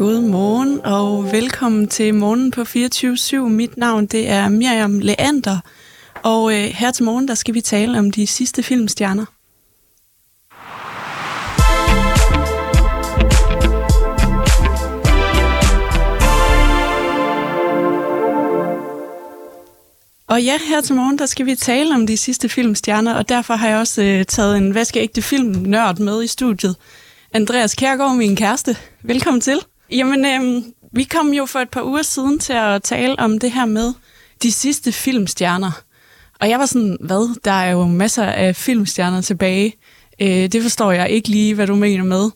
God morgen og velkommen til Morgen på 24-7. Mit navn det er Miriam Leander, og øh, her til morgen der skal vi tale om de sidste filmstjerner. Og ja, her til morgen, der skal vi tale om de sidste filmstjerner, og derfor har jeg også øh, taget en vaskeægte filmnørd med i studiet. Andreas Kærgaard, min kæreste. Velkommen til. Jamen, øh, vi kom jo for et par uger siden til at tale om det her med de sidste filmstjerner. Og jeg var sådan, hvad? Der er jo masser af filmstjerner tilbage. Øh, det forstår jeg ikke lige, hvad du mener med.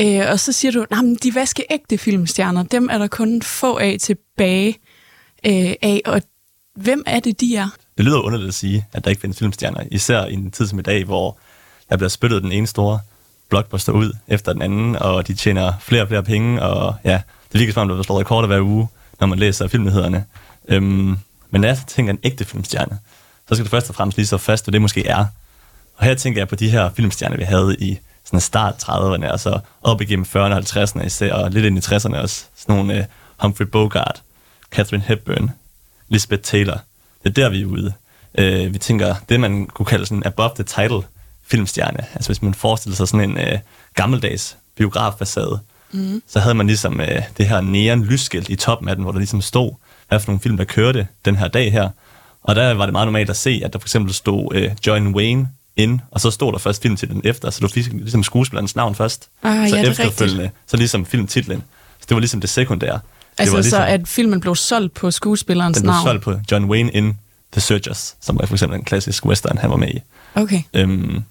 Øh, og så siger du, at de vaskeægte filmstjerner, dem er der kun få af tilbage øh, af, og Hvem er det, de er? Det lyder underligt at sige, at der ikke findes filmstjerner, især i en tid som i dag, hvor der bliver spyttet den ene store blockbuster ud efter den anden, og de tjener flere og flere penge, og ja, det virker som om, der slår rekorder hver uge, når man læser filmnyhederne. Øhm, men når jeg tænker en ægte filmstjerne, så skal du først og fremmest lige så fast, hvad det måske er. Og her tænker jeg på de her filmstjerner, vi havde i sådan start 30'erne, og så op igennem 40'erne og 50'erne især, og lidt ind i 60'erne også. Sådan nogle uh, Humphrey Bogart, Catherine Hepburn, Lisbeth Taylor. Det er der, vi er ude. Øh, vi tænker, det man kunne kalde sådan above the title filmstjerne. Altså hvis man forestiller sig sådan en øh, gammeldags biografbasade, mm. så havde man ligesom øh, det her neon lysskilt i toppen af den, hvor der ligesom stod, hvad for nogle film, der kørte den her dag her. Og der var det meget normalt at se, at der for eksempel stod øh, John Wayne ind, og så stod der først filmtitlen efter, så du fik ligesom skuespillerens navn først. Ah, så ja, efterfølgende, så ligesom filmtitlen. Så det var ligesom det sekundære. Altså var ligesom, så, at filmen blev solgt på skuespillerens den blev navn? solgt på John Wayne in The Searchers, som var for eksempel en klassisk western, han var med i. Okay. Øhm,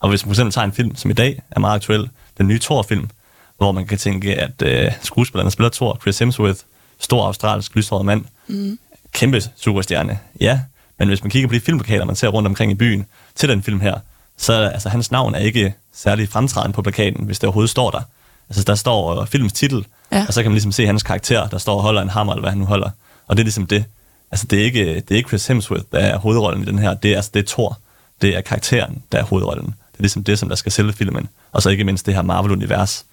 og hvis man eksempel tager en film, som i dag er meget aktuel, den nye Thor-film, hvor man kan tænke, at øh, skuespillerne spiller Thor, Chris Hemsworth, stor australsk lyshåret mand, mm. kæmpe superstjerne, ja, men hvis man kigger på de filmplakater, man ser rundt omkring i byen til den film her, så altså, hans navn er ikke særlig fremtrædende på plakaten, hvis det overhovedet står der. Altså der står uh, filmens titel, ja. og så kan man ligesom se hans karakter, der står og holder en hammer, eller hvad han nu holder. Og det er ligesom det. Altså det er ikke, det er ikke Chris Hemsworth, der er hovedrollen i den her. Det er, altså, det er Thor. Det er karakteren, der er hovedrollen. Det er ligesom det, som der skal sælge filmen. Og så ikke mindst det her Marvel-univers.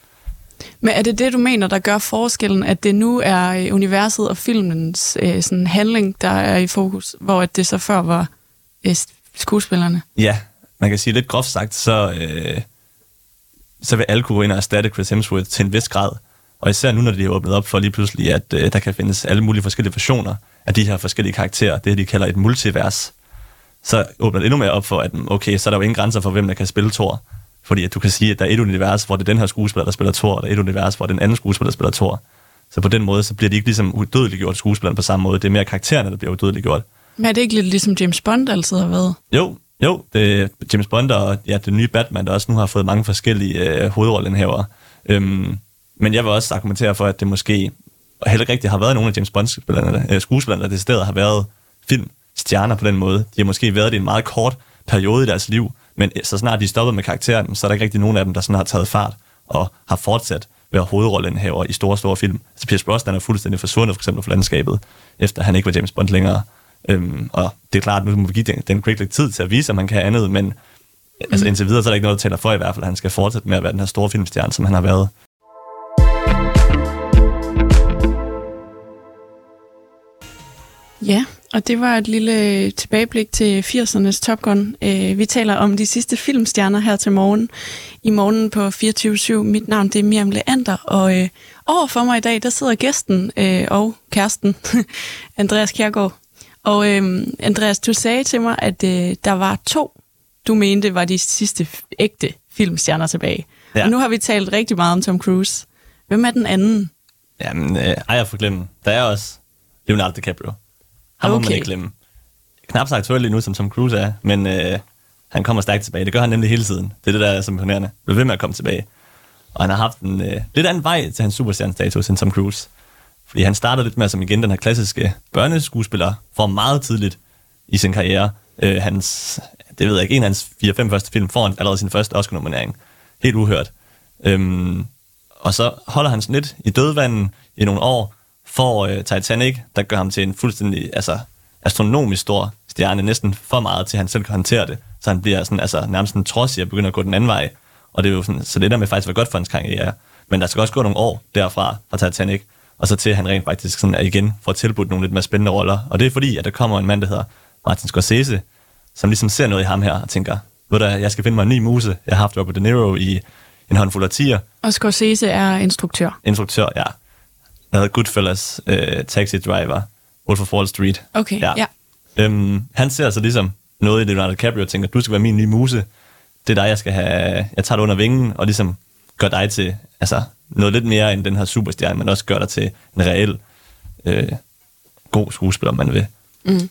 Men er det det, du mener, der gør forskellen, at det nu er øh, universet og filmens øh, sådan handling, der er i fokus, hvor at det så før var øh, skuespillerne? Ja, man kan sige lidt groft sagt, så, øh, så vil alle kunne gå ind og erstatte Chris Hemsworth til en vis grad. Og især nu, når de har åbnet op for lige pludselig, at øh, der kan findes alle mulige forskellige versioner af de her forskellige karakterer, det de kalder et multivers, så åbner det endnu mere op for, at okay, så er der jo ingen grænser for, hvem der kan spille Thor. Fordi at du kan sige, at der er et univers, hvor det er den her skuespiller, der spiller Thor, og der er et univers, hvor det er den anden skuespiller, der spiller Thor. Så på den måde, så bliver de ikke ligesom udødeliggjort skuespillerne på samme måde. Det er mere karaktererne, der bliver udødeliggjort. Men er det ikke lidt ligesom James Bond altid har været? Jo, jo, det James Bond og ja, det nye Batman, der også nu har fået mange forskellige øh, hovedrollenhaver. Øhm, men jeg vil også argumentere for, at det måske heller ikke rigtigt har været nogle af James Bond-skuespillerne, øh, skuespillerne, der har været filmstjerner på den måde. De har måske været det i en meget kort periode i deres liv, men så snart de stoppet med karakteren, så er der ikke rigtig nogen af dem, der sådan har taget fart og har fortsat være hovedrollenhaver i store, store film. Altså Pierce Brosnan er fuldstændig forsvundet for eksempel fra landskabet, efter han ikke var James Bond længere. Øhm, og det er klart, at nu må vi give den, den lidt tid til at vise, at man kan andet, men mm. altså indtil videre, så er der ikke noget, der taler for i hvert fald, at han skal fortsætte med at være den her store filmstjerne, som han har været. Ja, og det var et lille tilbageblik til 80'ernes Top Gun. Øh, vi taler om de sidste filmstjerner her til morgen. I morgen på 24-7. Mit navn det er Miriam Leander, og øh, over for mig i dag, der sidder gæsten øh, og kæresten, Andreas Kjærgaard. Og øh, Andreas, du sagde til mig, at øh, der var to, du mente var de sidste ægte filmstjerner tilbage. Ja. Og nu har vi talt rigtig meget om Tom Cruise. Hvem er den anden? Jamen, øh, ej, jeg får glemme. Der er også Leonardo DiCaprio. Ham okay. må man ikke glemme. Knap så aktuelt lige nu, som Tom Cruise er, men øh, han kommer stærkt tilbage. Det gør han nemlig hele tiden. Det er det, der er så imponerende. Bliver ved med at komme tilbage. Og han har haft en øh, lidt anden vej til hans superstjernestatus end Tom Cruise. Fordi han starter lidt med som igen den her klassiske børneskuespiller, for meget tidligt i sin karriere. Øh, hans, det ved jeg ikke, en af hans 4-5 første film får han allerede sin første Oscar-nominering. Helt uhørt. Øhm, og så holder han sådan lidt i dødvanden i nogle år, får øh, Titanic, der gør ham til en fuldstændig altså, astronomisk stor stjerne, næsten for meget til, at han selv kan håndtere det. Så han bliver sådan, altså, nærmest en trods i at begynde at gå den anden vej. Og det er jo sådan, så det der med faktisk var godt for hans karriere. Men der skal også gå nogle år derfra fra Titanic, og så til at han rent faktisk sådan igen får tilbudt nogle lidt mere spændende roller. Og det er fordi, at der kommer en mand, der hedder Martin Scorsese, som ligesom ser noget i ham her og tænker, ved du, jeg skal finde mig en ny muse. Jeg har haft Robert De Niro i en håndfuld af tiger. Og Scorsese er instruktør. Instruktør, ja. Der hedder Goodfellas, uh, Taxi Driver, Wolf of Wall Street. Okay, ja. ja. Øhm, han ser så ligesom noget i Leonardo DiCaprio og tænker, du skal være min nye muse. Det er dig, jeg skal have... Jeg tager dig under vingen og ligesom gør dig til altså, noget lidt mere end den her superstjerne, men også gør dig til en reel øh, god skuespiller, man vil. Mm.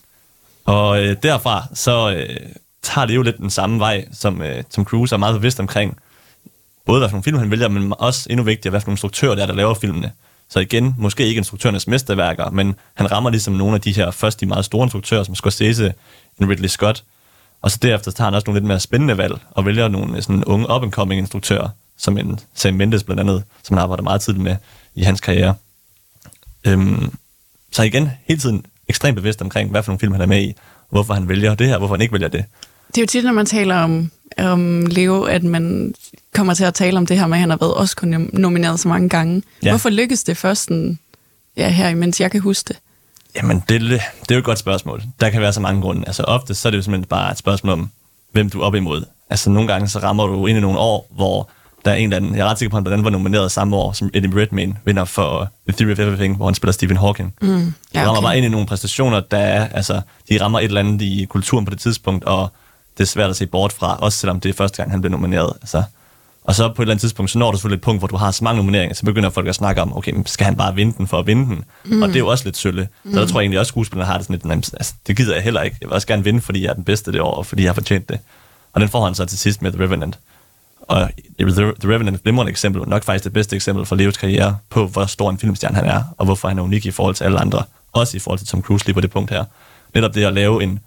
Og øh, derfra, så øh, tager det jo lidt den samme vej, som øh, Tom Cruise er meget bevidst omkring, både hvad for nogle film han vælger, men også endnu vigtigere, hvad for nogle instruktører der er, der laver filmene. Så igen, måske ikke instruktørernes mesterværker, men han rammer ligesom nogle af de her først de meget store instruktører, som Scorsese, en Ridley Scott, og så derefter tager han også nogle lidt mere spændende valg, og vælger nogle øh, sådan unge up-and-coming instruktører, som en Sam Mendes blandt andet, som han arbejder meget tidligt med i hans karriere. Øhm, så igen, hele tiden ekstremt bevidst omkring, hvad for nogle film han er med i, hvorfor han vælger det her, hvorfor han ikke vælger det. Det er jo tit, når man taler om, om Leo, at man kommer til at tale om det her med, at han har været også kun nomineret så mange gange. Ja. Hvorfor lykkes det først sådan, ja, her, mens jeg kan huske det? Jamen, det, det er jo et godt spørgsmål. Der kan være så mange grunde. Altså ofte så er det jo simpelthen bare et spørgsmål om, hvem du er op imod. Altså nogle gange så rammer du ind i nogle år, hvor der er en eller anden, jeg er ret sikker på, at han var nomineret samme år, som Eddie Redmayne vinder for The Theory of Everything, hvor han spiller Stephen Hawking. Mm, ja, okay. De rammer bare ind i nogle præstationer, der er, altså, de rammer et eller andet i kulturen på det tidspunkt, og det er svært at se bort fra, også selvom det er første gang, han blev nomineret. Altså, og så på et eller andet tidspunkt, så når du selvfølgelig et punkt, hvor du har så mange nomineringer, så begynder folk at snakke om, okay, skal han bare vinde den for at vinde den? Mm. Og det er jo også lidt sølle. Mm. Så der tror jeg egentlig også, at skuespillerne har det sådan lidt, altså, det gider jeg heller ikke. Jeg vil også gerne vinde, fordi jeg er den bedste det år, og fordi jeg har fortjent det. Og den får han så til sidst med The Revenant. Og The Revenant er et glimrende eksempel, nok faktisk det bedste eksempel for Leos karriere på, hvor stor en filmstjerne han er, og hvorfor han er unik i forhold til alle andre, også i forhold til Tom Cruise lige på det punkt her. Netop det at lave en,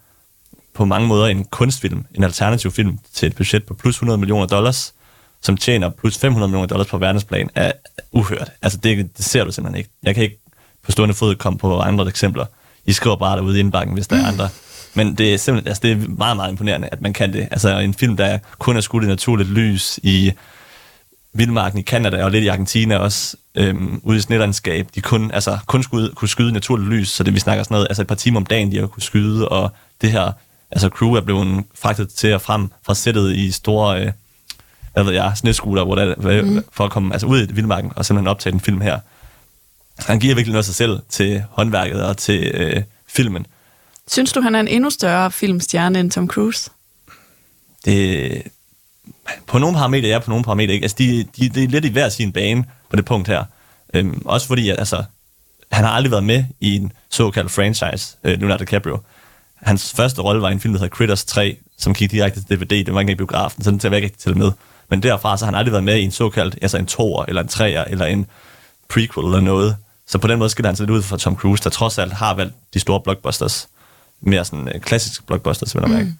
på mange måder en kunstfilm, en alternativ film til et budget på plus 100 millioner dollars, som tjener plus 500 millioner dollars på verdensplan, er uhørt. Altså det, det ser du simpelthen ikke. Jeg kan ikke på stående fod komme på andre eksempler. I skriver bare derude i indbakken, hvis der er andre. Men det er simpelthen altså det er meget, meget imponerende, at man kan det. Altså en film, der kun er skudt i naturligt lys i vildmarken i Canada og lidt i Argentina også, øhm, ude i snitlandskab, de kun, altså, kun skulle, kunne skyde naturligt lys, så det vi snakker sådan noget, altså et par timer om dagen, de har kunne skyde, og det her, altså crew er blevet fragtet til og frem fra sættet i store, øh, hvad ved jeg, sneskuter, hvor der, mm. for at komme altså, ud i vildmarken og simpelthen optage den film her. Han giver virkelig noget af sig selv til håndværket og til øh, filmen. Synes du, han er en endnu større filmstjerne end Tom Cruise? Det, på nogle parametre ja, på nogle parametre ikke. Altså, de, de, de er lidt i hver sin bane på det punkt her. Øhm, også fordi, at, altså, han har aldrig været med i en såkaldt franchise, øh, Leonardo DiCaprio. Hans første rolle var i en film, der hedder Critters 3, som gik direkte til DVD. Det var ikke i biografen, så den tager jeg ikke til med. Men derfra så har han aldrig været med i en såkaldt, altså en toer, eller en treer, eller en prequel eller noget. Så på den måde skal han lidt ud fra Tom Cruise, der trods alt har valgt de store blockbusters mere sådan uh, klassisk blockbuster, vil jeg mærke.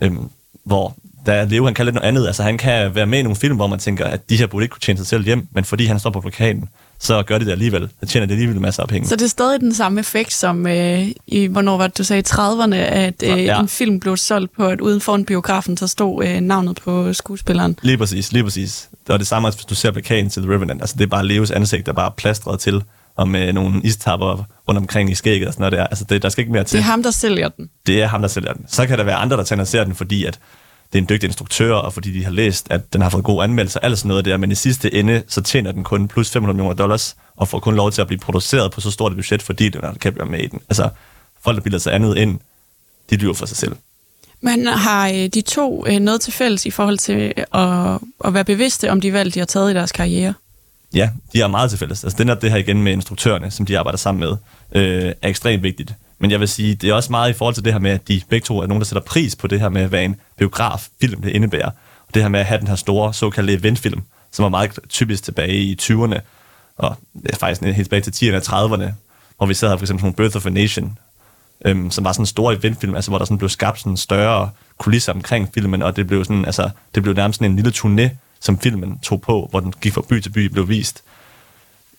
Mm. Øhm, hvor der Leo, han kan lidt noget andet. Altså, han kan være med i nogle film, hvor man tænker, at de her burde ikke kunne tjene sig selv hjem, men fordi han står på plakaten, så gør de det alligevel. Så tjener det alligevel masser af penge. Så det er stadig den samme effekt, som øh, i, hvornår var det, du sagde, i 30'erne, at øh, ja. en film blev solgt på, at uden foran biografen, så stod øh, navnet på skuespilleren. Lige præcis, lige præcis. Det var det samme, hvis du ser plakaten til The Revenant. Altså, det er bare Leos ansigt, der bare er plastret til og med nogle istapper rundt omkring i skægget og sådan noget der. Altså, det, der skal ikke mere til. Det er ham, der sælger den. Det er ham, der sælger den. Så kan der være andre, der tænder ser den, fordi at det er en dygtig instruktør, og fordi de har læst, at den har fået gode anmeldelser, alt sådan noget der, men i sidste ende, så tjener den kun plus 500 millioner dollars, og får kun lov til at blive produceret på så stort et budget, fordi den kan blive med i den. Altså, folk, der bilder sig andet ind, de lyver for sig selv. Men har øh, de to øh, noget til fælles i forhold til at, at være bevidste om de valg, de har taget i deres karriere? Ja, de har meget til fælles. Altså den er det her igen med instruktørerne, som de arbejder sammen med, øh, er ekstremt vigtigt. Men jeg vil sige, det er også meget i forhold til det her med, at de begge to er nogen, der sætter pris på det her med, hvad en biograffilm det indebærer. Og det her med at have den her store såkaldte eventfilm, som var meget typisk tilbage i 20'erne, og ja, faktisk helt tilbage til 10'erne og 30'erne, hvor vi sad her for eksempel sådan Birth of a Nation, øhm, som var sådan en stor eventfilm, altså hvor der sådan blev skabt sådan større kulisse omkring filmen, og det blev, sådan, altså, det blev nærmest sådan en lille turné som filmen tog på, hvor den gik fra by til by blev vist.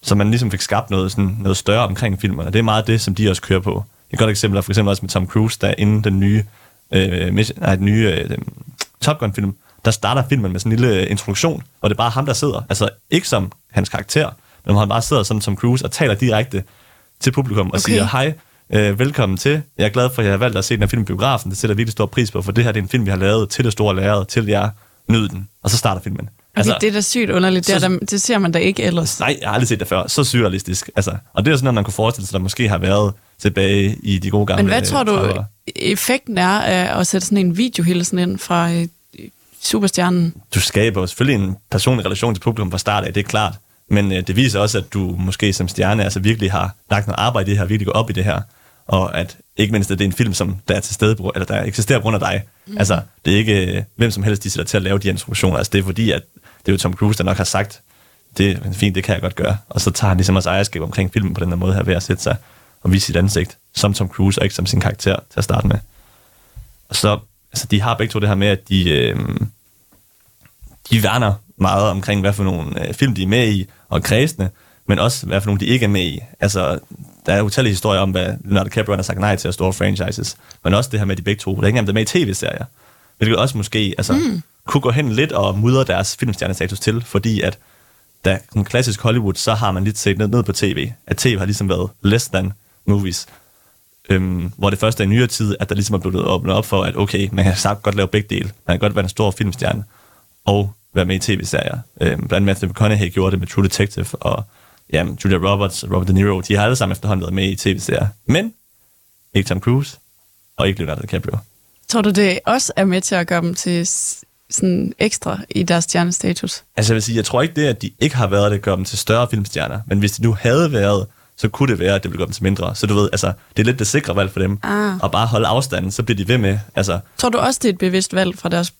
Så man ligesom fik skabt noget, sådan, noget større omkring filmen, og det er meget det, som de også kører på. Et godt eksempel er for eksempel også med Tom Cruise, der inden den nye, øh, nej, den nye øh, Top Gun-film der starter filmen med sådan en lille introduktion, hvor det er bare ham, der sidder. Altså ikke som hans karakter, men han bare sidder som Tom Cruise og taler direkte til publikum og Okay. siger, hej, øh, velkommen til. Jeg er glad for, at jeg har valgt at se den her film i biografen. Det sætter virkelig stor pris på, for det her det er en film, vi har lavet til det store lærred, til jer nyd den. Og så starter filmen. Altså, okay, det er da sygt underligt. Det, er så- der, det ser man da ikke ellers. Nej, jeg har aldrig set det før. Så surrealistisk. Altså, og det er sådan noget, man kunne forestille sig, der måske har været tilbage i de gode gamle Men hvad tror du, 30'ere. effekten er af at sætte sådan en videohilsen ind fra øh, superstjernen? Du skaber selvfølgelig en personlig relation til publikum fra start af, det er klart. Men øh, det viser også, at du måske som stjerne altså virkelig har lagt noget arbejde i det her, virkelig går op i det her. Og at ikke mindst, at det er en film, som der er til stede, eller der eksisterer på grund af dig. Mm. Altså, det er ikke øh, hvem som helst, de sætter til at lave de instruktioner. Altså, det er fordi, at det er jo Tom Cruise, der nok har sagt, det er fint, det kan jeg godt gøre. Og så tager han ligesom også ejerskab omkring filmen på den her måde her ved at sætte sig og vise sit ansigt som Tom Cruise, og ikke som sin karakter til at starte med. Og så, altså de har begge to det her med, at de, øh, de værner meget omkring, hvad for nogle øh, film de er med i, og kredsene, men også, hvad for nogle de ikke er med i. Altså, der er utallige historier om, hvad Leonardo DiCaprio har sagt nej til at store franchises, men også det her med de begge to, der er ikke engang er med i tv-serier, hvilket også måske altså, mm. kunne gå hen lidt og mudre deres filmstjernestatus til, fordi at da en klassisk Hollywood, så har man lidt set ned, ned på tv, at tv har ligesom været less than movies. Øhm, hvor det første er i nyere tid, at der ligesom er blevet åbnet op for, at okay, man kan sagt godt lave begge dele. Man kan godt være en stor filmstjerne og være med i tv-serier. Øhm, blandt andet Matthew McConaughey gjorde det med True Detective, og ja, Julia Roberts og Robert De Niro, de har alle sammen efterhånden været med i tv-serier. Men ikke Tom Cruise, og ikke Leonardo DiCaprio. Tror du, det også er med til at gøre dem til sådan ekstra i deres stjernestatus? Altså jeg vil sige, jeg tror ikke det, at de ikke har været det, gør dem til større filmstjerner. Men hvis de nu havde været, så kunne det være, at det ville gøre dem til mindre. Så du ved, altså, det er lidt det sikre valg for dem. Ah. Og bare holde afstanden, så bliver de ved med. Altså, Tror du også, det er et bevidst valg fra deres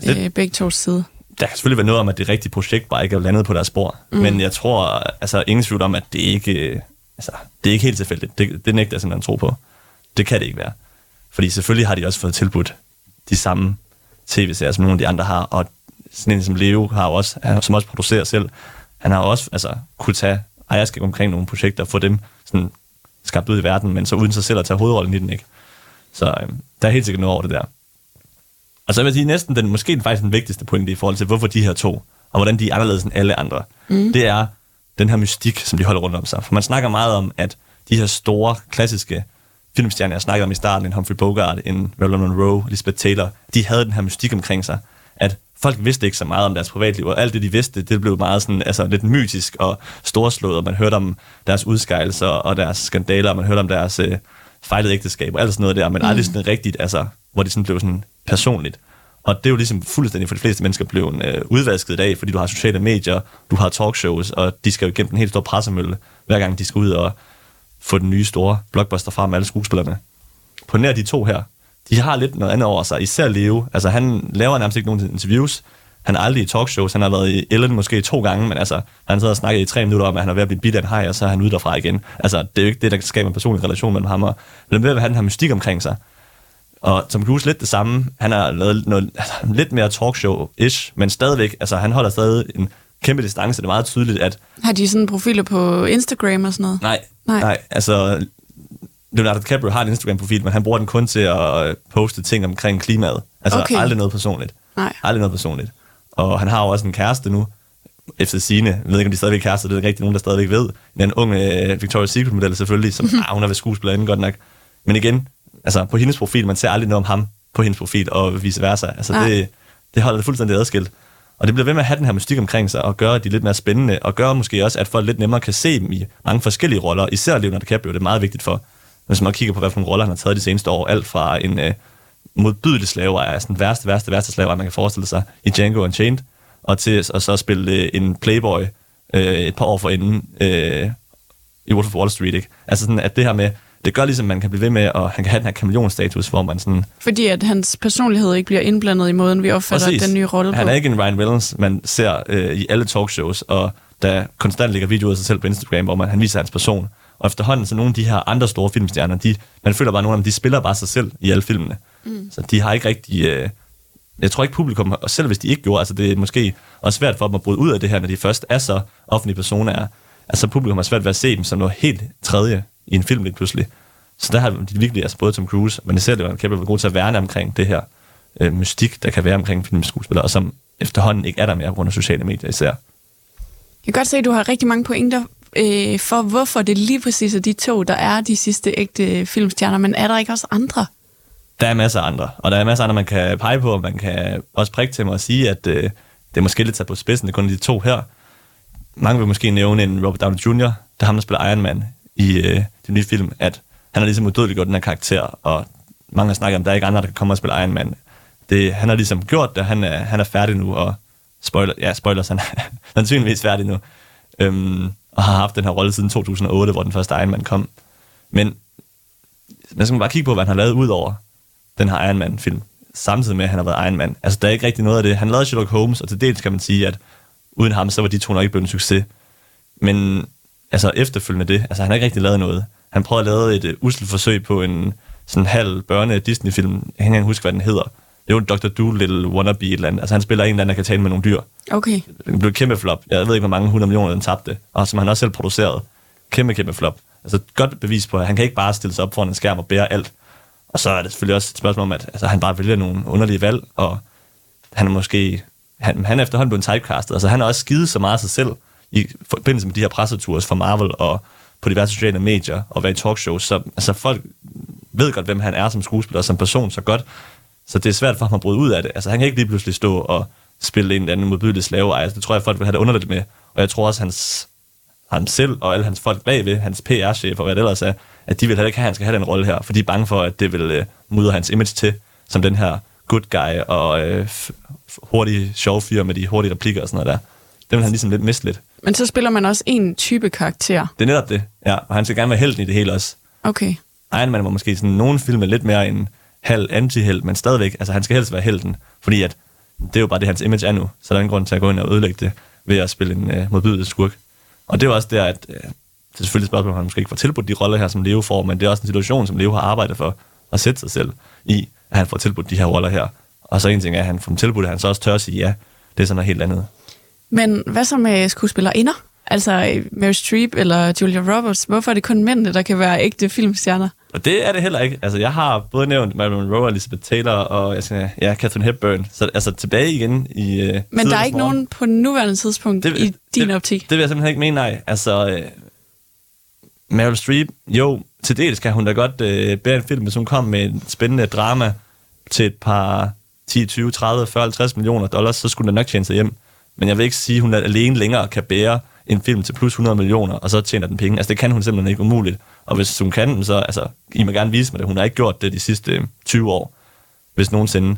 Det- øh, begge tos side? der kan selvfølgelig være noget om, at det rigtige projekt bare ikke er landet på deres spor. Mm. Men jeg tror, altså ingen tvivl om, at det ikke, øh, altså, det er ikke helt tilfældigt. Det, det nægter jeg simpelthen tro på. Det kan det ikke være. Fordi selvfølgelig har de også fået tilbudt de samme tv-serier, som nogle af de andre har. Og sådan en som Leo har også, som også producerer selv, han har også altså, kunne tage ejerskab omkring nogle projekter og få dem sådan, skabt ud i verden, men så uden sig selv at tage hovedrollen i den, ikke? Så øh, der er helt sikkert noget over det der. Og så vil jeg sige, næsten den, måske den faktisk den vigtigste pointe i forhold til, hvorfor de her to, og hvordan de er anderledes end alle andre, mm. det er den her mystik, som de holder rundt om sig. For man snakker meget om, at de her store, klassiske filmstjerner, jeg snakkede om i starten, en Humphrey Bogart, en Marilyn Monroe, Elizabeth Taylor, de havde den her mystik omkring sig, at folk vidste ikke så meget om deres privatliv, og alt det, de vidste, det blev meget sådan, altså, lidt mytisk og storslået, og man hørte om deres udskejelser og deres skandaler, og man hørte om deres øh, fejlede og alt sådan noget der, men mm. aldrig sådan rigtigt, altså, hvor det sådan blev sådan personligt. Og det er jo ligesom fuldstændig for de fleste mennesker blevet øh, udvasket i dag, fordi du har sociale medier, du har talkshows, og de skal jo igennem en helt stor pressemølle, hver gang de skal ud og få den nye store blockbuster frem med alle skuespillerne. På nær de to her, de har lidt noget andet over sig, især Leo. Altså han laver nærmest ikke nogen interviews, han er aldrig i talkshows, han har været i Ellen måske to gange, men altså, han sidder og snakker i tre minutter om, at han er ved at blive bidt af en hej, og så er han ude derfra igen. Altså, det er jo ikke det, der skaber en personlig relation mellem ham og, men ved at have den her mystik omkring sig. Og Tom Cruise lidt det samme. Han har lavet noget, altså, lidt mere talkshow-ish, men stadigvæk, altså han holder stadig en kæmpe distance. Det er meget tydeligt, at Har de sådan profiler på Instagram og sådan noget? nej, Nej. nej, nej altså Leonardo DiCaprio har en Instagram-profil, men han bruger den kun til at øh, poste ting omkring klimaet. Altså Okay. aldrig noget personligt. Nej. Aldrig noget personligt. Og han har jo også en kæreste nu, efter sine. Jeg ved ikke, om de stadigvæk er kærester, det er ikke rigtig nogen, der stadigvæk ved. En ung øh, Victoria's Secret-model selvfølgelig, som ah, hun er ved skuespillerinde godt nok. Men igen, altså på hendes profil, man ser aldrig noget om ham på hendes profil, og vice versa. Altså Nej. det, det holder det fuldstændig adskilt. Og det bliver ved med at have den her mystik omkring sig, og gøre de lidt mere spændende, og gøre måske også, at folk lidt nemmere kan se dem i mange forskellige roller. Især Leonardo DiCaprio, det er meget vigtigt for, hvis man kigger på, hvad for nogle roller han har taget de seneste år. Alt fra en øh, modbydelig slaveejer, altså den værste, værste, værste slaveejer, man kan forestille sig, i Django Unchained, og til og så at spille øh, en playboy øh, et par år forinden øh, i Wolf of Wall Street. Ikke? Altså sådan, at det her med, det gør ligesom, at man kan blive ved med, og han kan have den her kameleonstatus, hvor man sådan... Fordi at hans personlighed ikke bliver indblandet i måden, vi opfatter Præcis. den nye rolle på. Han er ikke en Ryan Reynolds, man ser øh, i alle talkshows, og der konstant ligger videoer af sig selv på Instagram, hvor man, han viser hans person. Og efterhånden, så nogle af de her andre store filmstjerner, de, man føler bare, at nogle af dem, de spiller bare sig selv i alle filmene. Mm. Så de har ikke rigtig... Øh, jeg tror ikke publikum, og selv hvis de ikke gjorde, altså det er måske også svært for dem at bryde ud af det her, når de først er så offentlige personer. Altså publikum har svært ved at se dem som noget helt tredje i en film lige pludselig. Så der har de virkelig, altså både Tom Cruise, men især Leonardo DiCaprio, været god til at værne omkring det her. øh, mystik, der kan være omkring filmskuespillere, og som efterhånden ikke er der mere på grund af sociale medier især. Jeg kan godt se, at du har rigtig mange pointer øh, for, hvorfor det lige præcis er de to, der er de sidste ægte filmstjerner, men er der ikke også andre? Der er masser af andre, og der er masser af andre, man kan pege på, og man kan også prikke til mig og sige, at øh, det er måske lidt sat på spidsen, det er kun de to her. Mange vil måske nævne en Robert Downey Jr., der ham, der spiller Iron Man i øh, den nye film, at han har ligesom udødeliggjort den her karakter, og mange har snakket om, at der er ikke andre, der kan komme og spille Iron Man. Det, han har ligesom gjort det, han er, han er færdig nu, og spoiler, ja, spoilers, han er sandsynligvis færdig nu, øhm, og har haft den her rolle siden 2008, hvor den første Iron Man kom. Men man skal bare kigge på, hvad han har lavet ud over den her Iron Man-film, samtidig med, at han har været Iron Man. Altså, der er ikke rigtig noget af det. Han lavede Sherlock Holmes, og til dels kan man sige, at uden ham, så var de to nok ikke blevet en succes. Men altså, efterfølgende det, altså, han har ikke rigtig lavet noget. Han prøvede at lave et øh, uh, usselt forsøg på en sådan halv børne Disney-film. Jeg kan ikke huske, hvad den hedder. Det var en Dr. Doolittle wannabe et eller andet. Altså, han spiller en eller anden, der kan tale med nogle dyr. Okay. Det blev et kæmpe flop. Jeg ved ikke, hvor mange 100 millioner den tabte. Og som han også selv produceret. Kæmpe, kæmpe flop. Altså, godt bevis på, at han kan ikke bare stille sig op foran en skærm og bære alt. Og så er det selvfølgelig også et spørgsmål om, at altså, han bare vælger nogle underlige valg, og han er måske... Han, han er efterhånden blevet typecastet. Altså, han har også skidet så meget af sig selv i forbindelse med de her presseturs for Marvel og på diverse sociale medier og være i talkshows. Så altså, folk ved godt, hvem han er som skuespiller og som person så godt. Så det er svært for ham at bryde ud af det. Altså, han kan ikke lige pludselig stå og spille en eller anden modbydelig slave. Altså, det tror jeg, folk vil have det underligt med. Og jeg tror også, hans, han selv og alle hans folk bagved, hans PR-chef og hvad det ellers er, at de vil heller ikke have, at han skal have den rolle her, for de er bange for, at det vil uh, mudre hans image til, som den her good guy og uh, hurtig sjov fyr med de hurtige replikker og sådan noget der. Det vil han ligesom lidt miste lidt. Men så spiller man også en type karakter. Det er netop det, ja. Og han skal gerne være helten i det hele også. Okay. Iron Man var måske sådan nogle film lidt mere en halv anti men stadigvæk, altså han skal helst være helten, fordi at det er jo bare det, hans image er nu, så der er ingen grund til at gå ind og ødelægge det ved at spille en øh, modbydelig skurk. Og det er også der, at øh, det er selvfølgelig et spørgsmål, om han måske ikke får tilbudt de roller her, som Leo får, men det er også en situation, som Leo har arbejdet for at sætte sig selv i, at han får tilbudt de her roller her. Og så en ting er, at han får tilbudt, at han så også tør at sige ja. Det er sådan noget helt andet. Men hvad så med skuespillerinder? Altså Mary Streep eller Julia Roberts. Hvorfor er det kun mændene, der kan være ægte filmstjerner? Og det er det heller ikke. Altså, jeg har både nævnt Marilyn Monroe, Elizabeth Taylor og jeg skal, ja, Catherine Hepburn. Så altså tilbage igen i uh, Men der er ikke nogen på nuværende tidspunkt det, i din det, optik? Det, vil jeg simpelthen ikke mene, nej. Altså, uh, Meryl Streep, jo, til dels kan hun da godt uh, bære en film, hvis hun kom med en spændende drama til et par 10, 20, 30, 40, 50 millioner dollars, så skulle den nok tjene sig hjem. Men jeg vil ikke sige, at hun alene længere kan bære en film til plus 100 millioner, og så tjener den penge. Altså, det kan hun simpelthen ikke umuligt. Og hvis hun kan, så altså, I må gerne vise mig det. Hun har ikke gjort det de sidste 20 år, hvis nogensinde.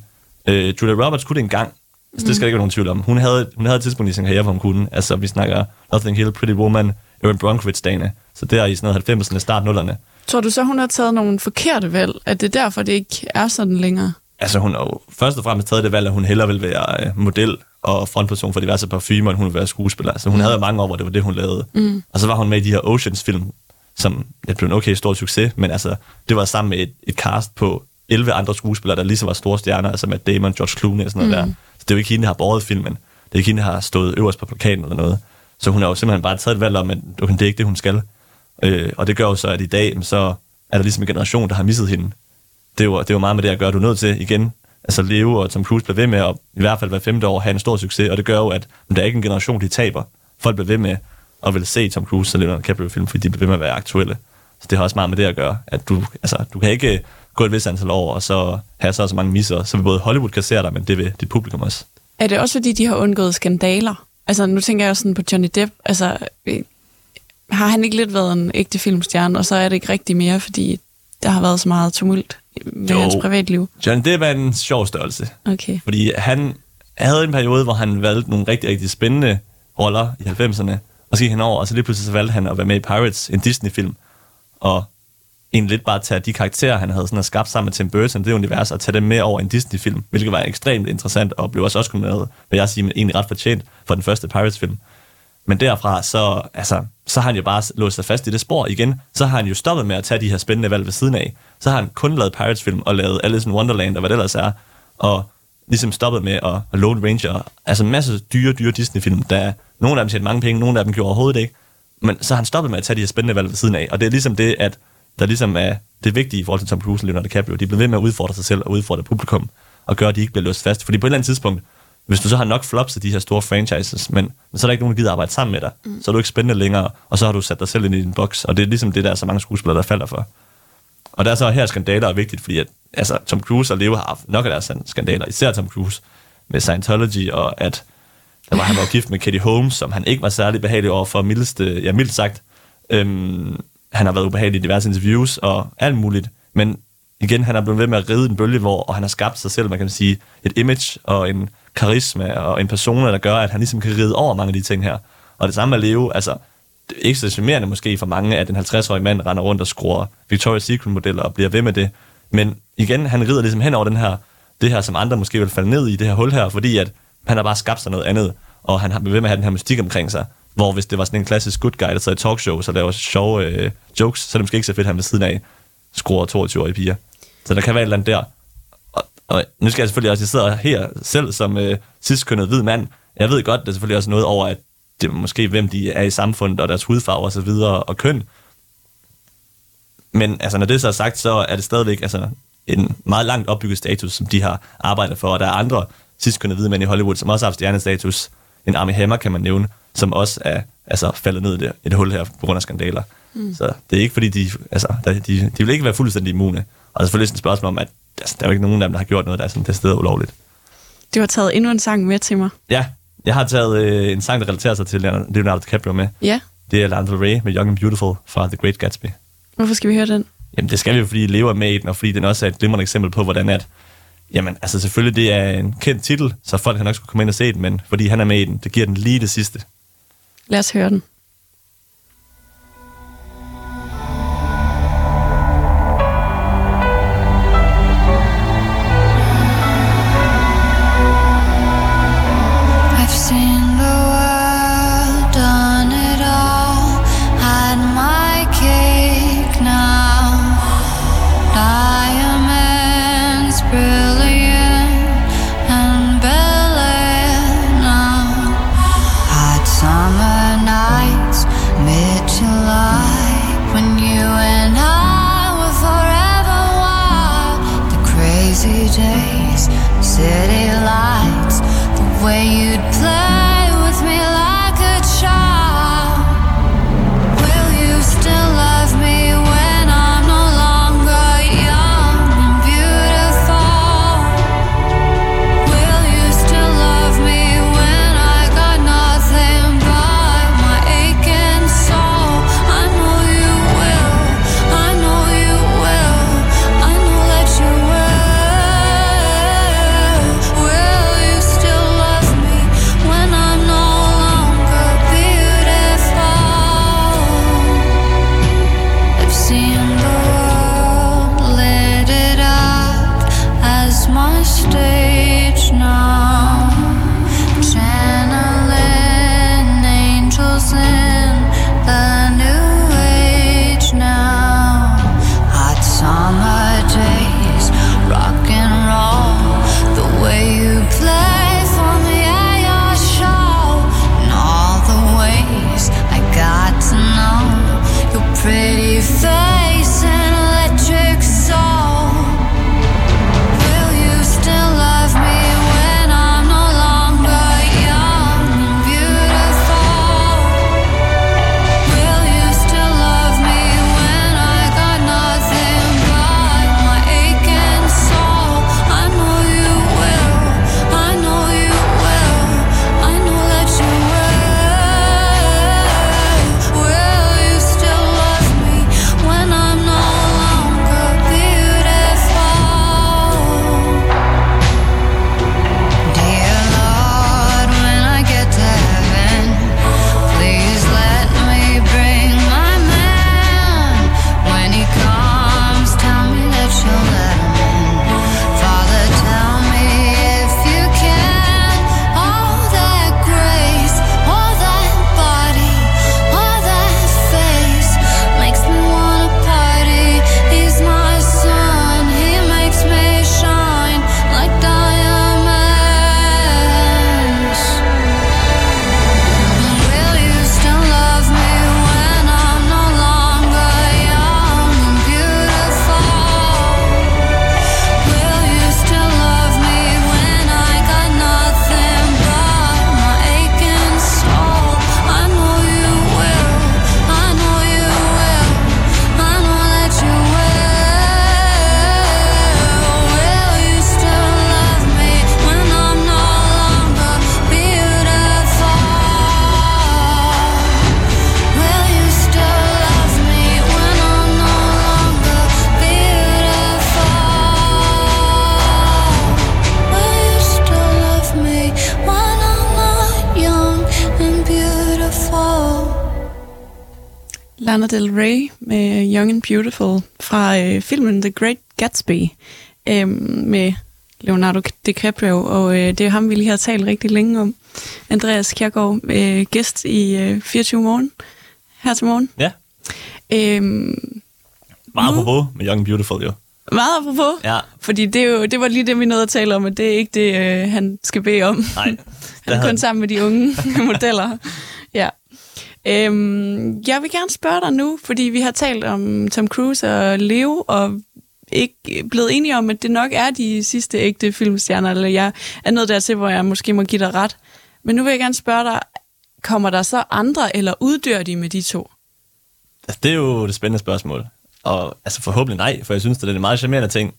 Øh, Julia Roberts kunne det engang. Altså, det skal der ikke være nogen tvivl om. Hun havde, hun havde et tidspunkt i sin karriere, hvor hun kunne. Altså, vi snakker Nothing Hill, Pretty Woman, Erin Brockovich-dagene. Så der i sådan noget 90'erne, start 0'erne. Tror du så, hun har taget nogle forkerte valg? At det er derfor, det ikke er sådan længere? Altså, hun har jo først og fremmest taget det valg, at hun hellere vil være øh, model og frontperson for diverse parfumer, hun vil være skuespiller. Altså, hun mm. havde mange år, hvor det var det, hun lavede. Mm. Og så var hun med i de her Oceans-film, som det blev en okay stor succes, men altså, det var sammen med et, et cast på 11 andre skuespillere, der ligesom var store stjerner, altså med Damon, George Clooney og sådan noget mm. der. Så det er jo ikke hende, der har båret filmen. Det er ikke hende, der har stået øverst på plakaten eller noget. Så hun har jo simpelthen bare taget et valg om, at det er ikke det, hun skal. Øh, og det gør jo så, at i dag, så er der ligesom en generation, der har misset hende. Det er jo, det er jo meget med det at gøre, du er nødt til igen altså leve, og Tom Cruise bliver ved med at i hvert fald hver femte år have en stor succes, og det gør jo, at der er ikke en generation, de taber. Folk bliver ved med at vil se Tom Cruise og Leonardo DiCaprio-film, fordi de bliver ved med at være aktuelle. Så det har også meget med det at gøre, at du, altså, du kan ikke gå et vis antal år, og så have så, så mange misser, så vil både Hollywood kassere dig, men det vil dit publikum også. Er det også, fordi de har undgået skandaler? Altså, nu tænker jeg sådan på Johnny Depp. Altså, øh, har han ikke lidt været en ægte filmstjerne, og så er det ikke rigtig mere, fordi der har været så meget tumult med jo. hans privatliv? John Depp er en sjov størrelse. Okay. Fordi han havde en periode, hvor han valgte nogle rigtig, rigtig spændende roller i 90'erne, og så gik han over, og så lige pludselig så valgte han at være med i Pirates, en Disney-film, og egentlig lidt bare tage de karakterer, han havde sådan skabt sammen med Tim Burton, det univers, og tage dem med over en Disney-film, hvilket var ekstremt interessant, og blev også også nomineret, vil jeg sige, egentlig ret fortjent for den første Pirates-film. Men derfra, så, altså, så har han jo bare låst sig fast i det spor igen. Så har han jo stoppet med at tage de her spændende valg ved siden af. Så har han kun lavet Pirates-film og lavet Alice in Wonderland og hvad det ellers er. Og ligesom stoppet med at, at Lone Ranger. Altså en masse dyre, dyre Disney-film, der nogle af dem tjente mange penge, nogle af dem gjorde overhovedet ikke. Men så har han stoppet med at tage de her spændende valg ved siden af. Og det er ligesom det, at der ligesom er det vigtige i forhold til Tom Cruise og Leonardo DiCaprio. De bliver ved med at udfordre sig selv og udfordre publikum. og gøre, at de ikke bliver låst fast. Fordi på et eller andet tidspunkt, hvis du så har nok flops af de her store franchises, men, men så er der ikke nogen, der gider arbejde sammen med dig, mm. så er du ikke spændende længere, og så har du sat dig selv ind i din boks, og det er ligesom det, der er så mange skuespillere, der falder for. Og der er så her skandaler er vigtigt, fordi at, altså, Tom Cruise og Leo har haft nok af deres skandaler, især Tom Cruise med Scientology, og at der var, han var gift med Katie Holmes, som han ikke var særlig behagelig over for, mildeste, ja, mildt sagt. Øhm, han har været ubehagelig i diverse interviews og alt muligt, men igen, han er blevet ved med at ride en bølge, hvor og han har skabt sig selv, man kan sige, et image og en karisma og en persona, der gør, at han ligesom kan ride over mange af de ting her. Og det samme med Leo, altså, det er ikke så charmerende måske for mange, at en 50-årig mand render rundt og skruer Victoria's Secret-modeller og bliver ved med det. Men igen, han rider ligesom hen over den her, det her, som andre måske vil falde ned i, det her hul her, fordi at han har bare skabt sig noget andet, og han har ved med at have den her mystik omkring sig. Hvor hvis det var sådan en klassisk good guy, der sad i talkshows og laver sjove øh, jokes, så er det måske ikke så fedt, at han ved siden af skruer 22-årige piger. Så der kan være et eller andet der. Og, nu skal jeg selvfølgelig også, jeg sidder her selv som øh, sidstkønnet hvid mand. Jeg ved godt, der er selvfølgelig også noget over, at det er måske, hvem de er i samfundet, og deres hudfarve og så videre, og køn. Men altså, når det så er sagt, så er det stadigvæk altså, en meget langt opbygget status, som de har arbejdet for, og der er andre sidstkønnede hvide mænd i Hollywood, som også har haft stjernestatus. En Armie Hammer kan man nævne, som også er altså, faldet ned i det, et hul her på grund af skandaler. Mm. Så det er ikke fordi, de, altså, de, de vil ikke være fuldstændig immune. Og det er selvfølgelig et spørgsmål om, at altså, der er jo ikke nogen af dem, der har gjort noget, der er sådan det sted ulovligt. Du har taget endnu en sang med til mig. Ja, jeg har taget øh, en sang, der relaterer sig til Leonardo DiCaprio med. Ja. Det er Lana Del Rey med Young and Beautiful fra The Great Gatsby. Hvorfor skal vi høre den? Jamen det skal vi jo, fordi lever med i den, og fordi den også er et glimrende eksempel på, hvordan at, jamen altså selvfølgelig det er en kendt titel, så folk kan nok skulle komme ind og se den, men fordi han er med i den, det giver den lige det sidste. Lad os høre den. my stay. Lana Del Rey med Young and Beautiful fra øh, filmen The Great Gatsby øh, med Leonardo DiCaprio, og øh, det er ham, vi lige har talt rigtig længe om. Andreas Kjærgaard, øh, gæst i øh, 24 morgen her til morgen. Ja. Øhm, Meget Nu- apropos med Young and Beautiful, jo. meget apropos, Ja. fordi det, er jo, det var lige det, vi nåede at tale om, at det er ikke det, øh, han skal bede om. Nej. Han er havde- kun sammen med de unge modeller. Øhm, jeg vil gerne spørge dig nu, fordi vi har talt om Tom Cruise og Leo, og ikke blevet enige om, at det nok er de sidste ægte filmstjerner, eller jeg er nødt dertil, hvor jeg måske må give dig ret. Men nu vil jeg gerne spørge dig, kommer der så andre, eller uddør de med de to? Altså, det er jo det spændende spørgsmål. Og altså forhåbentlig nej, for jeg synes, det er en meget charmerende ting,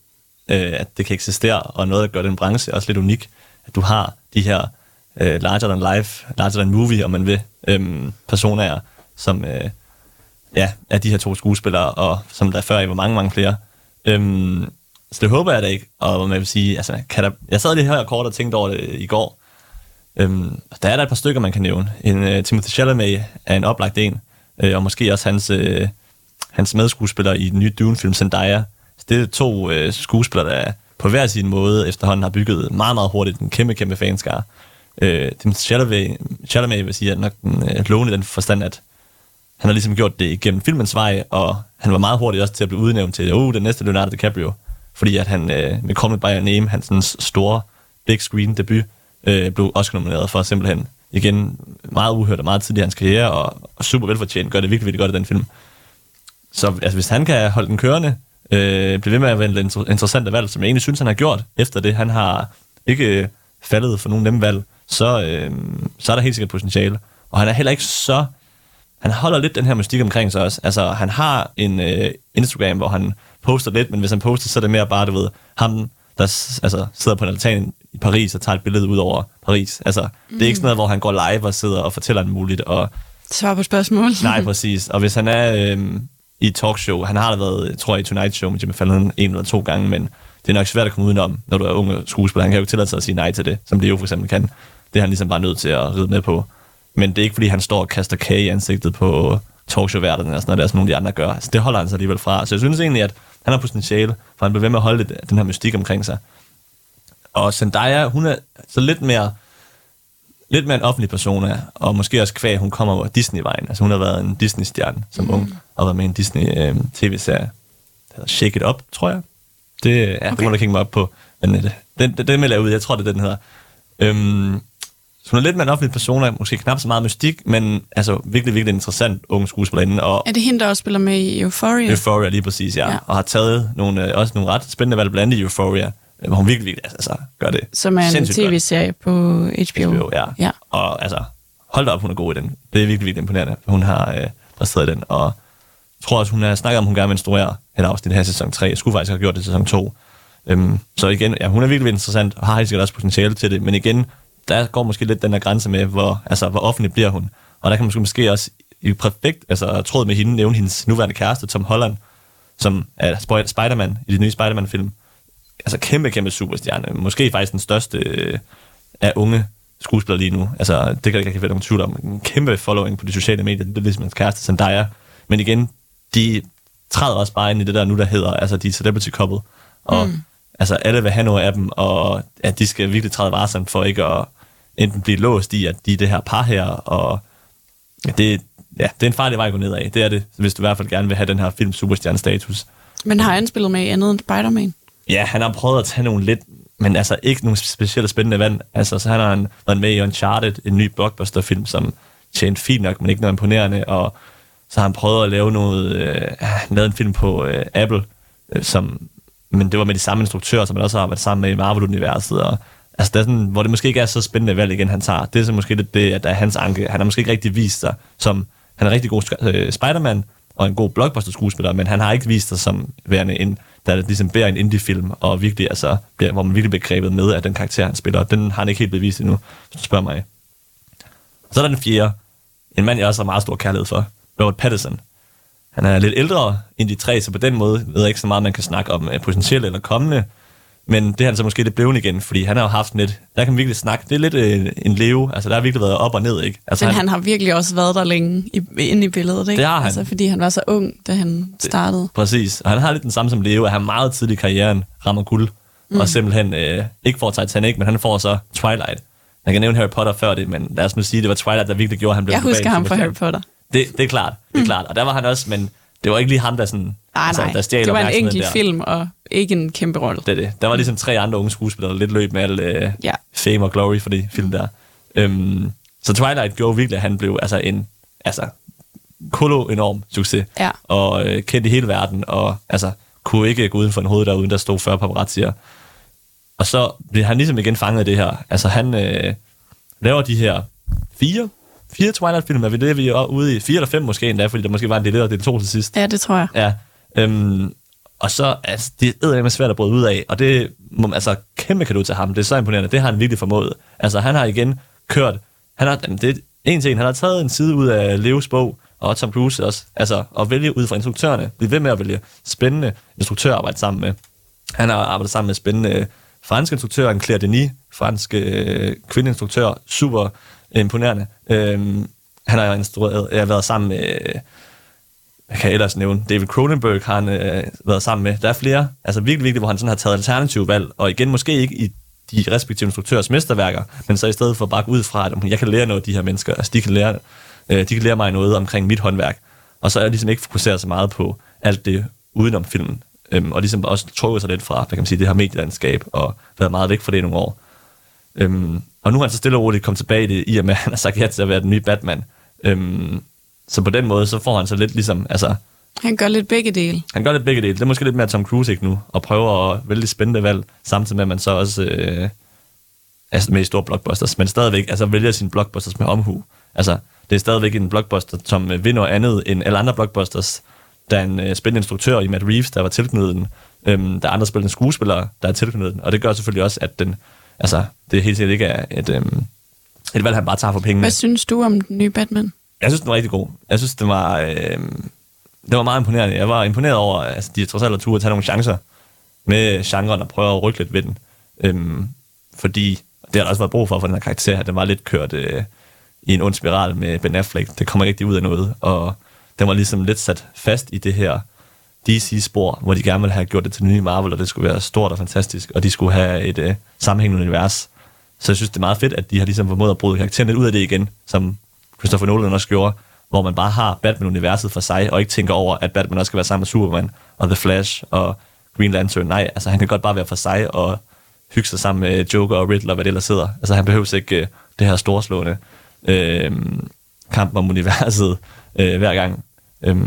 øh, at det kan eksistere, og noget, der gør den branche også lidt unik, at du har de her øh, larger than life, larger than movie, om man vil, øh, personer, som øh, ja, er de her to skuespillere, og som der før i var mange, mange flere. Øhm, så det håber jeg da ikke, og man vil sige, altså, kan der, jeg sad lige her kort og tænkte over det i går, Øhm, der er der et par stykker, man kan nævne. En, øh, uh, Timothy Chalamet er en oplagt en, øh, og måske også hans, øh, hans medskuespiller i den nye Dune-film Zendaya. Så det er to øh, skuespillere, der på hver sin måde efterhånden har bygget meget, meget hurtigt en kæmpe, kæmpe fanskare. Øh, Tim Chalamet, Chalamet vil sige, at nok den øh, lovende den forstand, at han har ligesom gjort det igennem filmens vej, og han var meget hurtigt også til at blive udnævnt til, oh, den næste Leonardo DiCaprio, fordi at han øh, med Call Me By Your Name, hans sådan store big screen debut, øh, blev også nomineret for simpelthen igen meget uhørt og meget tidligt i hans karriere, og, og super velfortjent, gør det virkelig, virkelig godt i den film. Så altså, hvis han kan holde den kørende, øh, blive ved med at være en interessant valg, som jeg egentlig synes, han har gjort efter det, han har ikke øh, faldet for nogen nemme valg, så, øh, så er der helt sikkert potentiale. Og han er heller ikke så... Han holder lidt den her mystik omkring sig også. Altså, han har en øh, Instagram, hvor han poster lidt, men hvis han poster, så er det mere bare, du ved, ham, der altså, sidder på en altan i Paris og tager et billede ud over Paris. Altså, mm. det er ikke sådan noget, hvor han går live og sidder og fortæller alt muligt, og Svar på spørgsmål. Nej, præcis. Og hvis han er øhm, i et talkshow, han har da været, tror jeg, i Tonight Show med Jimmy Fallon en eller to gange, men det er nok svært at komme udenom, når du er unge skuespiller. Han kan jo ikke tillade sig at sige nej til det, som Leo for eksempel kan. Det er han ligesom bare nødt til at ride med på. Men det er ikke, fordi han står og kaster kage i ansigtet på talkshow-værterne og sådan noget, der, som nogle af de andre gør. Altså, det holder han sig alligevel fra. Så jeg synes egentlig, at han har potentiale, for han bliver ved med at holde lidt, den her mystik omkring sig. Og Zendaya, hun er så lidt mere lidt mere en offentlig person er, og måske også kvæg, hun kommer over Disney-vejen. Altså hun har været en Disney-stjerne som mm. ung, og været med i en Disney-tv-serie, der hedder Shake It Up, tror jeg. Det, ja, okay. det må du kigge mig op på. Men øh, den, den, den melder jeg ud, jeg tror, det er det, den hedder. Øhm, så hun er lidt mere en offentlig person, er måske knap så meget mystik, men altså virkelig, virkelig interessant ung skuespillerinde, og Er det hende, der også spiller med i Euphoria? Euphoria lige præcis, ja. Ja. Og har taget nogle, øh, også nogle ret spændende valg, blandt andet i Euphoria, øh, hvor hun virkelig, virkelig altså, gør det Som er en tv-serie på HBO. HBO, ja. ja. Og altså, hold da op, hun er god i den. Det er virkelig, virkelig imponerende. Hun har øh, præsteret i den, og jeg tror også, hun har snakket om, hun gerne vil instruere et afsnit her sæson 3. Jeg skulle faktisk have gjort det i sæson 2. Øhm, så igen, ja, hun er virkelig, virkelig interessant, og har helt sikkert også potentiale til det, men igen, der går måske lidt den der grænse med, hvor, altså, hvor offentlig bliver hun. Og der kan man måske, måske også i perfekt altså, tråd med hende nævne hendes nuværende kæreste, Tom Holland, som er Sp- Spider-Man i de nye Spider-Man-film. Altså kæmpe, kæmpe superstjerne. Måske faktisk den største øh, af unge skuespillere lige nu. Altså, det kan jeg ikke være nogen tvivl om. En kæmpe following på de sociale medier. Det er ligesom hans kæreste, Zendaya. Men igen, de træder også bare ind i det der nu, der hedder, altså de er celebrity couple. Og mm. altså alle vil have noget af dem, og at de skal virkelig træde varsomt for ikke at enten blive låst i, at de er det her par her, og det, ja, det er en farlig vej at gå ned af. Det er det, hvis du i hvert fald gerne vil have den her film superstjerne status. Men har han spillet med i andet end Spider-Man? Ja, han har prøvet at tage nogle lidt, men altså ikke nogle specielle spændende valg. Altså, så han har han været med i Uncharted, en ny blockbuster-film, som tjente fint nok, men ikke noget imponerende, og så har han prøvet at lave noget, øh, han lavede en film på øh, Apple, øh, som, men det var med de samme instruktører, som han også har arbejdet sammen med i Marvel-universet, og altså, det er sådan, hvor det måske ikke er så spændende valg igen, han tager. Det er så måske lidt det, at der er hans anke. Han har måske ikke rigtig vist sig som, han er en rigtig god øh, Spider-Man, og en god blockbuster-skuespiller, men han har ikke vist sig som værende en, der ligesom bærer en indie-film, og virkelig, altså, bliver, hvor man virkelig bliver grebet med af den karakter, han spiller. Den har han ikke helt bevist endnu, hvis du spørger mig. Så er der den fjerde. En mand, jeg også har meget stor kærlighed for. Robert Pattinson. Han er lidt ældre end de tre, så på den måde ved jeg ikke så meget, man kan snakke om øh, potentielle eller kommende men det er han så måske lidt blevet igen, fordi han har jo haft lidt, der kan man virkelig snakke, det er lidt øh, en leve, altså der har virkelig været op og ned, ikke? Altså Men han, han har virkelig også været der længe i, inde i billedet, ikke? Det har han. Altså, fordi han var så ung, da han startede. Præcis, og han har lidt den samme som Leo, at han meget tidligt i karrieren rammer guld, mm. og simpelthen øh, ikke får Titanic, men han får så Twilight. Jeg kan nævne Harry Potter før det, men lad os nu sige, det var Twilight, der virkelig gjorde, at han blev Jeg husker ham fra. Harry Potter. Det, det er klart, det er klart. Og der var han også, men det var ikke lige ham, der sådan... Nej, nej. der det var en enkelt der. film, og ikke en kæmpe rolle. Det er det. Der var ligesom tre andre unge skuespillere, der lidt løb med al øh, Ja. fame og glory for de film der. Øhm, så Twilight gjorde virkelig, at han blev altså en altså, kolo enorm succes. Ja. Og øh, kendt i hele verden, og altså, kunne ikke gå uden for en hoved der, uden der stod 40 paparazzier. Og så blev han ligesom igen fanget af det her. Altså han øh, laver de her fire, fire Twilight-film, er vi det, vi er ude i? Fire eller fem måske endda, fordi der måske var en del af det to til sidst. Ja, det tror jeg. Ja. Øhm, og så, altså, det er med svært at bryde ud af, og det altså kæmpe kado til ham. Det er så imponerende. Det har han virkelig formået. Altså, han har igen kørt, han har, jamen, det er en ting, han har taget en side ud af Leos bog, og Tom Cruise også, altså, at vælge ud fra instruktørerne. Blive ved med at vælge spændende instruktører at arbejde sammen med. Han har arbejdet sammen med spændende franske instruktører, en Claire Denis, fransk øh, kvindeinstruktør, super Øh, imponerende. Øhm, han har instrueret, jeg har været sammen med, jeg kan ellers nævne, David Cronenberg har han øh, været sammen med. Der er flere, altså virkelig, virkelig, hvor han sådan har taget alternative valg, og igen måske ikke i de respektive instruktørs mesterværker, men så i stedet for bare gå ud fra, at jeg kan lære noget af de her mennesker, altså de kan lære, øh, de kan lære mig noget omkring mit håndværk, og så er jeg ligesom ikke fokuseret så meget på alt det udenom filmen, øhm, og ligesom også trukket sig lidt fra, hvad kan man sige, det her medielandskab, og været meget væk fra det i nogle år. Øhm, og nu er han så stille og roligt kommet tilbage i det, i og med, at han har sagt ja til at være den nye Batman. Øhm, så på den måde, så får han så lidt ligesom, altså, Han gør lidt begge dele. han gør lidt begge dele. Det er måske lidt mere Tom Cruise ikke nu, og prøver at vælge spændende valg, samtidig med, at man så også øh, er med i store blockbusters, men stadigvæk altså, vælger sine blockbusters med omhu. Altså, det er stadigvæk en blockbuster, som øh, vinder andet end alle andre blockbusters. Der er en øh, spændende instruktør i Matt Reeves, der var tilknyttet den. Øhm, der er andre spændende skuespillere, der er tilknyttet den. Og det gør selvfølgelig også, at den, altså, det helt sikkert ikke er et, øhm, et valg, han bare tager for pengene. Hvad synes du om den nye Batman? Jeg synes, den var rigtig god. Jeg synes, den var, øh, det var meget imponerende. Jeg var imponeret over, at altså, de trods alt har turde at tage nogle chancer med genren og prøve at rykke lidt ved den. Øhm, fordi det har der også været brug for for den her karakter, at den var lidt kørt øh, i en ond spiral med Ben Affleck. Det kommer ikke rigtig ud af noget, og den var ligesom lidt sat fast i det her DC-spor, hvor de gerne ville have gjort det til den nye Marvel, og det skulle være stort og fantastisk, og de skulle have et øh, sammenhængende univers. Så jeg synes, det er meget fedt, at de har ligesom formået at bryde karakteren lidt ud af det igen, som Christopher Nolan også gjorde, hvor man bare har Batman-universet for sig, og ikke tænker over, at Batman også skal være sammen med Superman, og The Flash, og Green Lantern. Nej, altså han kan godt bare være for sig, og hygge sig sammen med Joker og Riddler, hvad det ellers sidder. Altså han behøver ikke øh, det her storslående øh, kamp om universet øh, hver gang. Øh,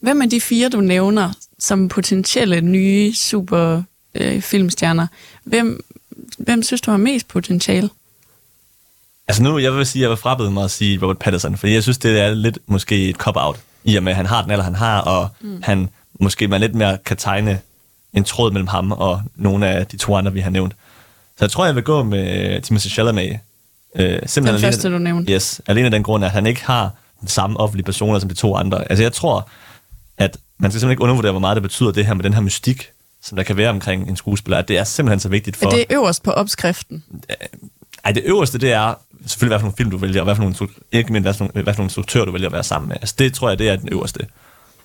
Hvem af de fire, du nævner, som potentielle nye super øh, filmstjerner, hvem, hvem synes du har mest potentiale? Altså nu, jeg vil sige, at jeg vil frabede mig at sige Robert Pattinson, fordi jeg synes, det er lidt måske et cop-out, i og med, at han har den alder, han har, og mm. han måske man lidt mere kan tegne en tråd mellem ham og nogle af de to andre, vi har nævnt. Så jeg tror, jeg vil gå med Timothée Chalamet. Øh, simpelthen Den første, du nævnte. Yes, alene af den grund, at han ikke har den samme offentlige personer som de to andre. Altså jeg tror, at man skal simpelthen ikke undervurdere, hvor meget det betyder det her med den her mystik, som der kan være omkring en skuespiller, at det er simpelthen så vigtigt for... Er det øverst på opskriften? Ej, det øverste, det er selvfølgelig, hvad for nogle film du vælger, og hvad for nogle, ikke mindst, hvad for nogle, hvad for nogle instruktører du vælger at være sammen med. Altså, det tror jeg, det er den øverste.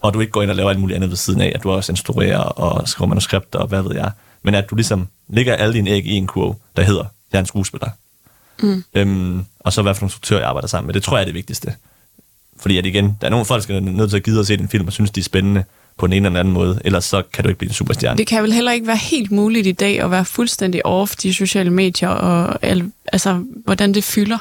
Og du ikke går ind og laver alt muligt andet ved siden af, at du også instruerer og skriver manuskripter og hvad ved jeg. Men at du ligesom lægger alle dine æg i en kurv, der hedder, jeg er en skuespiller. Mm. Øhm, og så hvad for nogle instruktører, jeg arbejder sammen med. Det tror jeg er det vigtigste. Fordi at igen, der er nogle folk, der er nødt til at gide at se din film og synes, de er spændende på den ene eller anden måde. Ellers så kan du ikke blive en superstjerne. Det kan vel heller ikke være helt muligt i dag at være fuldstændig off de sociale medier, og al, altså, hvordan det fylder.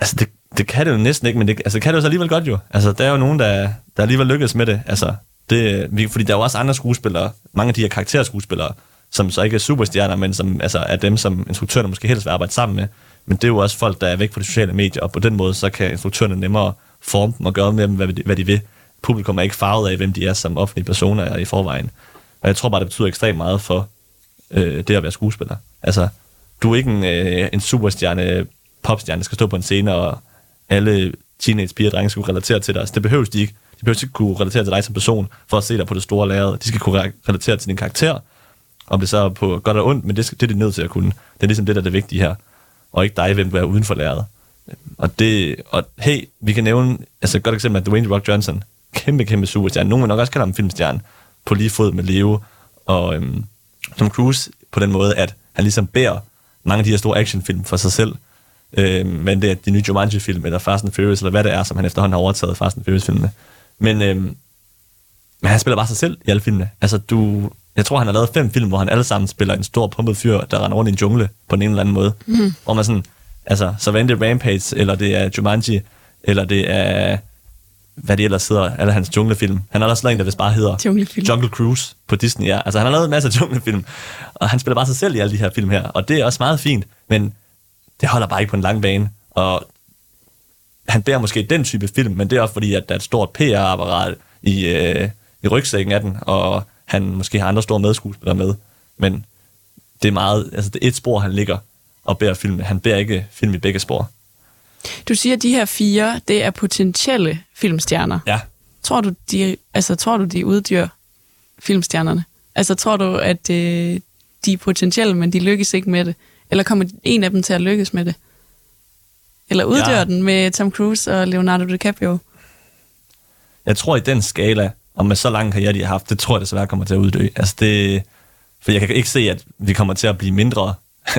altså det, det kan det jo næsten ikke, men det, altså, det kan det jo så alligevel godt jo. Altså, der er jo nogen, der, der alligevel lykkes med det. Altså, det vi, fordi der er jo også andre skuespillere, mange af de her karakterskuespillere, som så ikke er superstjerner, men som altså, er dem, som instruktørerne måske helst vil arbejde sammen med. Men det er jo også folk, der er væk fra de sociale medier, og på den måde, så kan instruktørerne nemmere forme dem og gøre med dem, hvad de, hvad de vil. Publikum er ikke farvet af, hvem de er som offentlige personer i forvejen. Og jeg tror bare, det betyder ekstremt meget for øh, det at være skuespiller. Altså, du er ikke en, øh, en superstjerne, popstjerne, der skal stå på en scene, og alle teenage piger og drenge skal kunne relatere til dig. Altså, det behøves de ikke. De behøver ikke kunne relatere til dig som person, for at se dig på det store lærred. De skal kunne relatere til din karakter, Om det så er på godt og ondt, men det, skal, det er de nødt til at kunne. Det er ligesom det, der er det vigtige her. Og ikke dig, hvem du er uden for læret. Og det, og hey, vi kan nævne, altså et godt eksempel er Dwayne Rock Johnson. Kæmpe, kæmpe superstjerne. Nogen vil nok også kalde ham filmstjerne på lige fod med Leo og øhm, Tom Cruise på den måde, at han ligesom bærer mange af de her store actionfilm for sig selv. Øhm, men det er de nye Jumanji-film, eller Fast and Furious, eller hvad det er, som han efterhånden har overtaget Fast and Furious-filmene. Men, øhm, men han spiller bare sig selv i alle filmene. Altså, du, jeg tror, han har lavet fem film, hvor han alle sammen spiller en stor pumpet fyr, der render rundt i en jungle på en eller anden måde. Mm. Hvor man sådan, altså, så hvad det er Rampage, eller det er Jumanji, eller det er, hvad det ellers hedder, eller hans junglefilm. Han har også lavet en, der vist bare hedder Junglefilm. Jungle Cruise på Disney, ja. Altså, han har lavet en masse junglefilm, og han spiller bare sig selv i alle de her film her, og det er også meget fint, men det holder bare ikke på en lang bane, og han bærer måske den type film, men det er også fordi, at der er et stort PR-apparat i, øh, i rygsækken af den, og han måske har andre store medskuespillere med, men det er meget, altså det er et spor, han ligger og bærer film. Han bærer ikke film i begge spor. Du siger, at de her fire, det er potentielle filmstjerner. Ja. Tror du, de, altså, tror du, de uddyr filmstjernerne? Altså, tror du, at øh, de er potentielle, men de lykkes ikke med det? Eller kommer en af dem til at lykkes med det? Eller uddør Ja. ja. den med Tom Cruise og Leonardo DiCaprio? Jeg tror i den skala, og med så lang karriere, de har haft, det tror jeg desværre kommer til at uddø. Altså det, for jeg kan ikke se, at vi kommer til at blive mindre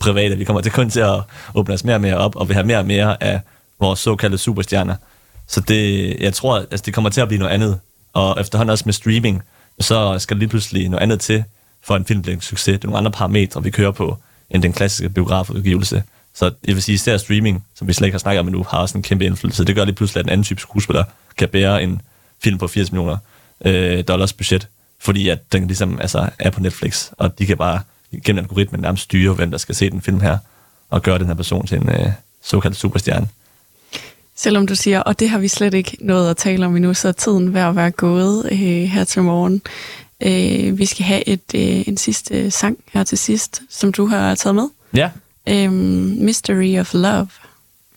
private. Vi kommer til kun til at åbne os mere og mere op, og vi har mere og mere af vores såkaldte superstjerner. Så det, jeg tror, altså det kommer til at blive noget andet. Og efterhånden også med streaming, så skal lige pludselig noget andet til, for en film bliver en succes. Det er nogle andre parametre, vi kører på, end den klassiske biografudgivelse. Så jeg vil sige, især streaming, som vi slet ikke har snakket om endnu, har også en kæmpe indflydelse. Det gør lige pludselig, at en anden type skuespiller kan bære en film på 80 millioner øh, dollars budget, fordi at den ligesom altså, er på Netflix, og de kan bare gennem algoritmen nærmest styre, hvem der skal se den film her, og gøre den her person til en øh, såkaldt superstjerne. Selvom du siger, og det har vi slet ikke nået at tale om endnu, så er tiden ved at være gået øh, her til morgen. Øh, vi skal have et, øh, en sidste sang her til sidst, som du har taget med. Ja, Øh, Mystery of Love.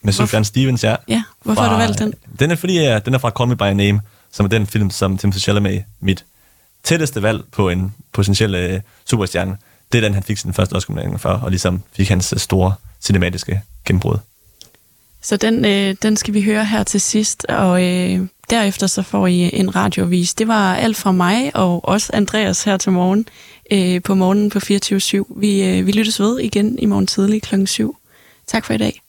med Sufjan Stevens, ja. Ja, hvorfor har du valgt den? Den er fordi, uh, den er fra Call Me By Name, som er den film, som Timothy Chalamet, mit tætteste valg på en potentiel uh, superstjerne, det er den, han fik sin første Oscar-nominering for, og ligesom fik hans øh, store cinematiske gennembrud. Så den, øh, den skal vi høre her til sidst, og øh, derefter så får I en radiovis. Det var alt fra mig og også Andreas her til morgen øh, på morgenen på 24.7. Vi, øh, vi lyttes ved igen i morgen tidlig klokken 7. Tak for i dag.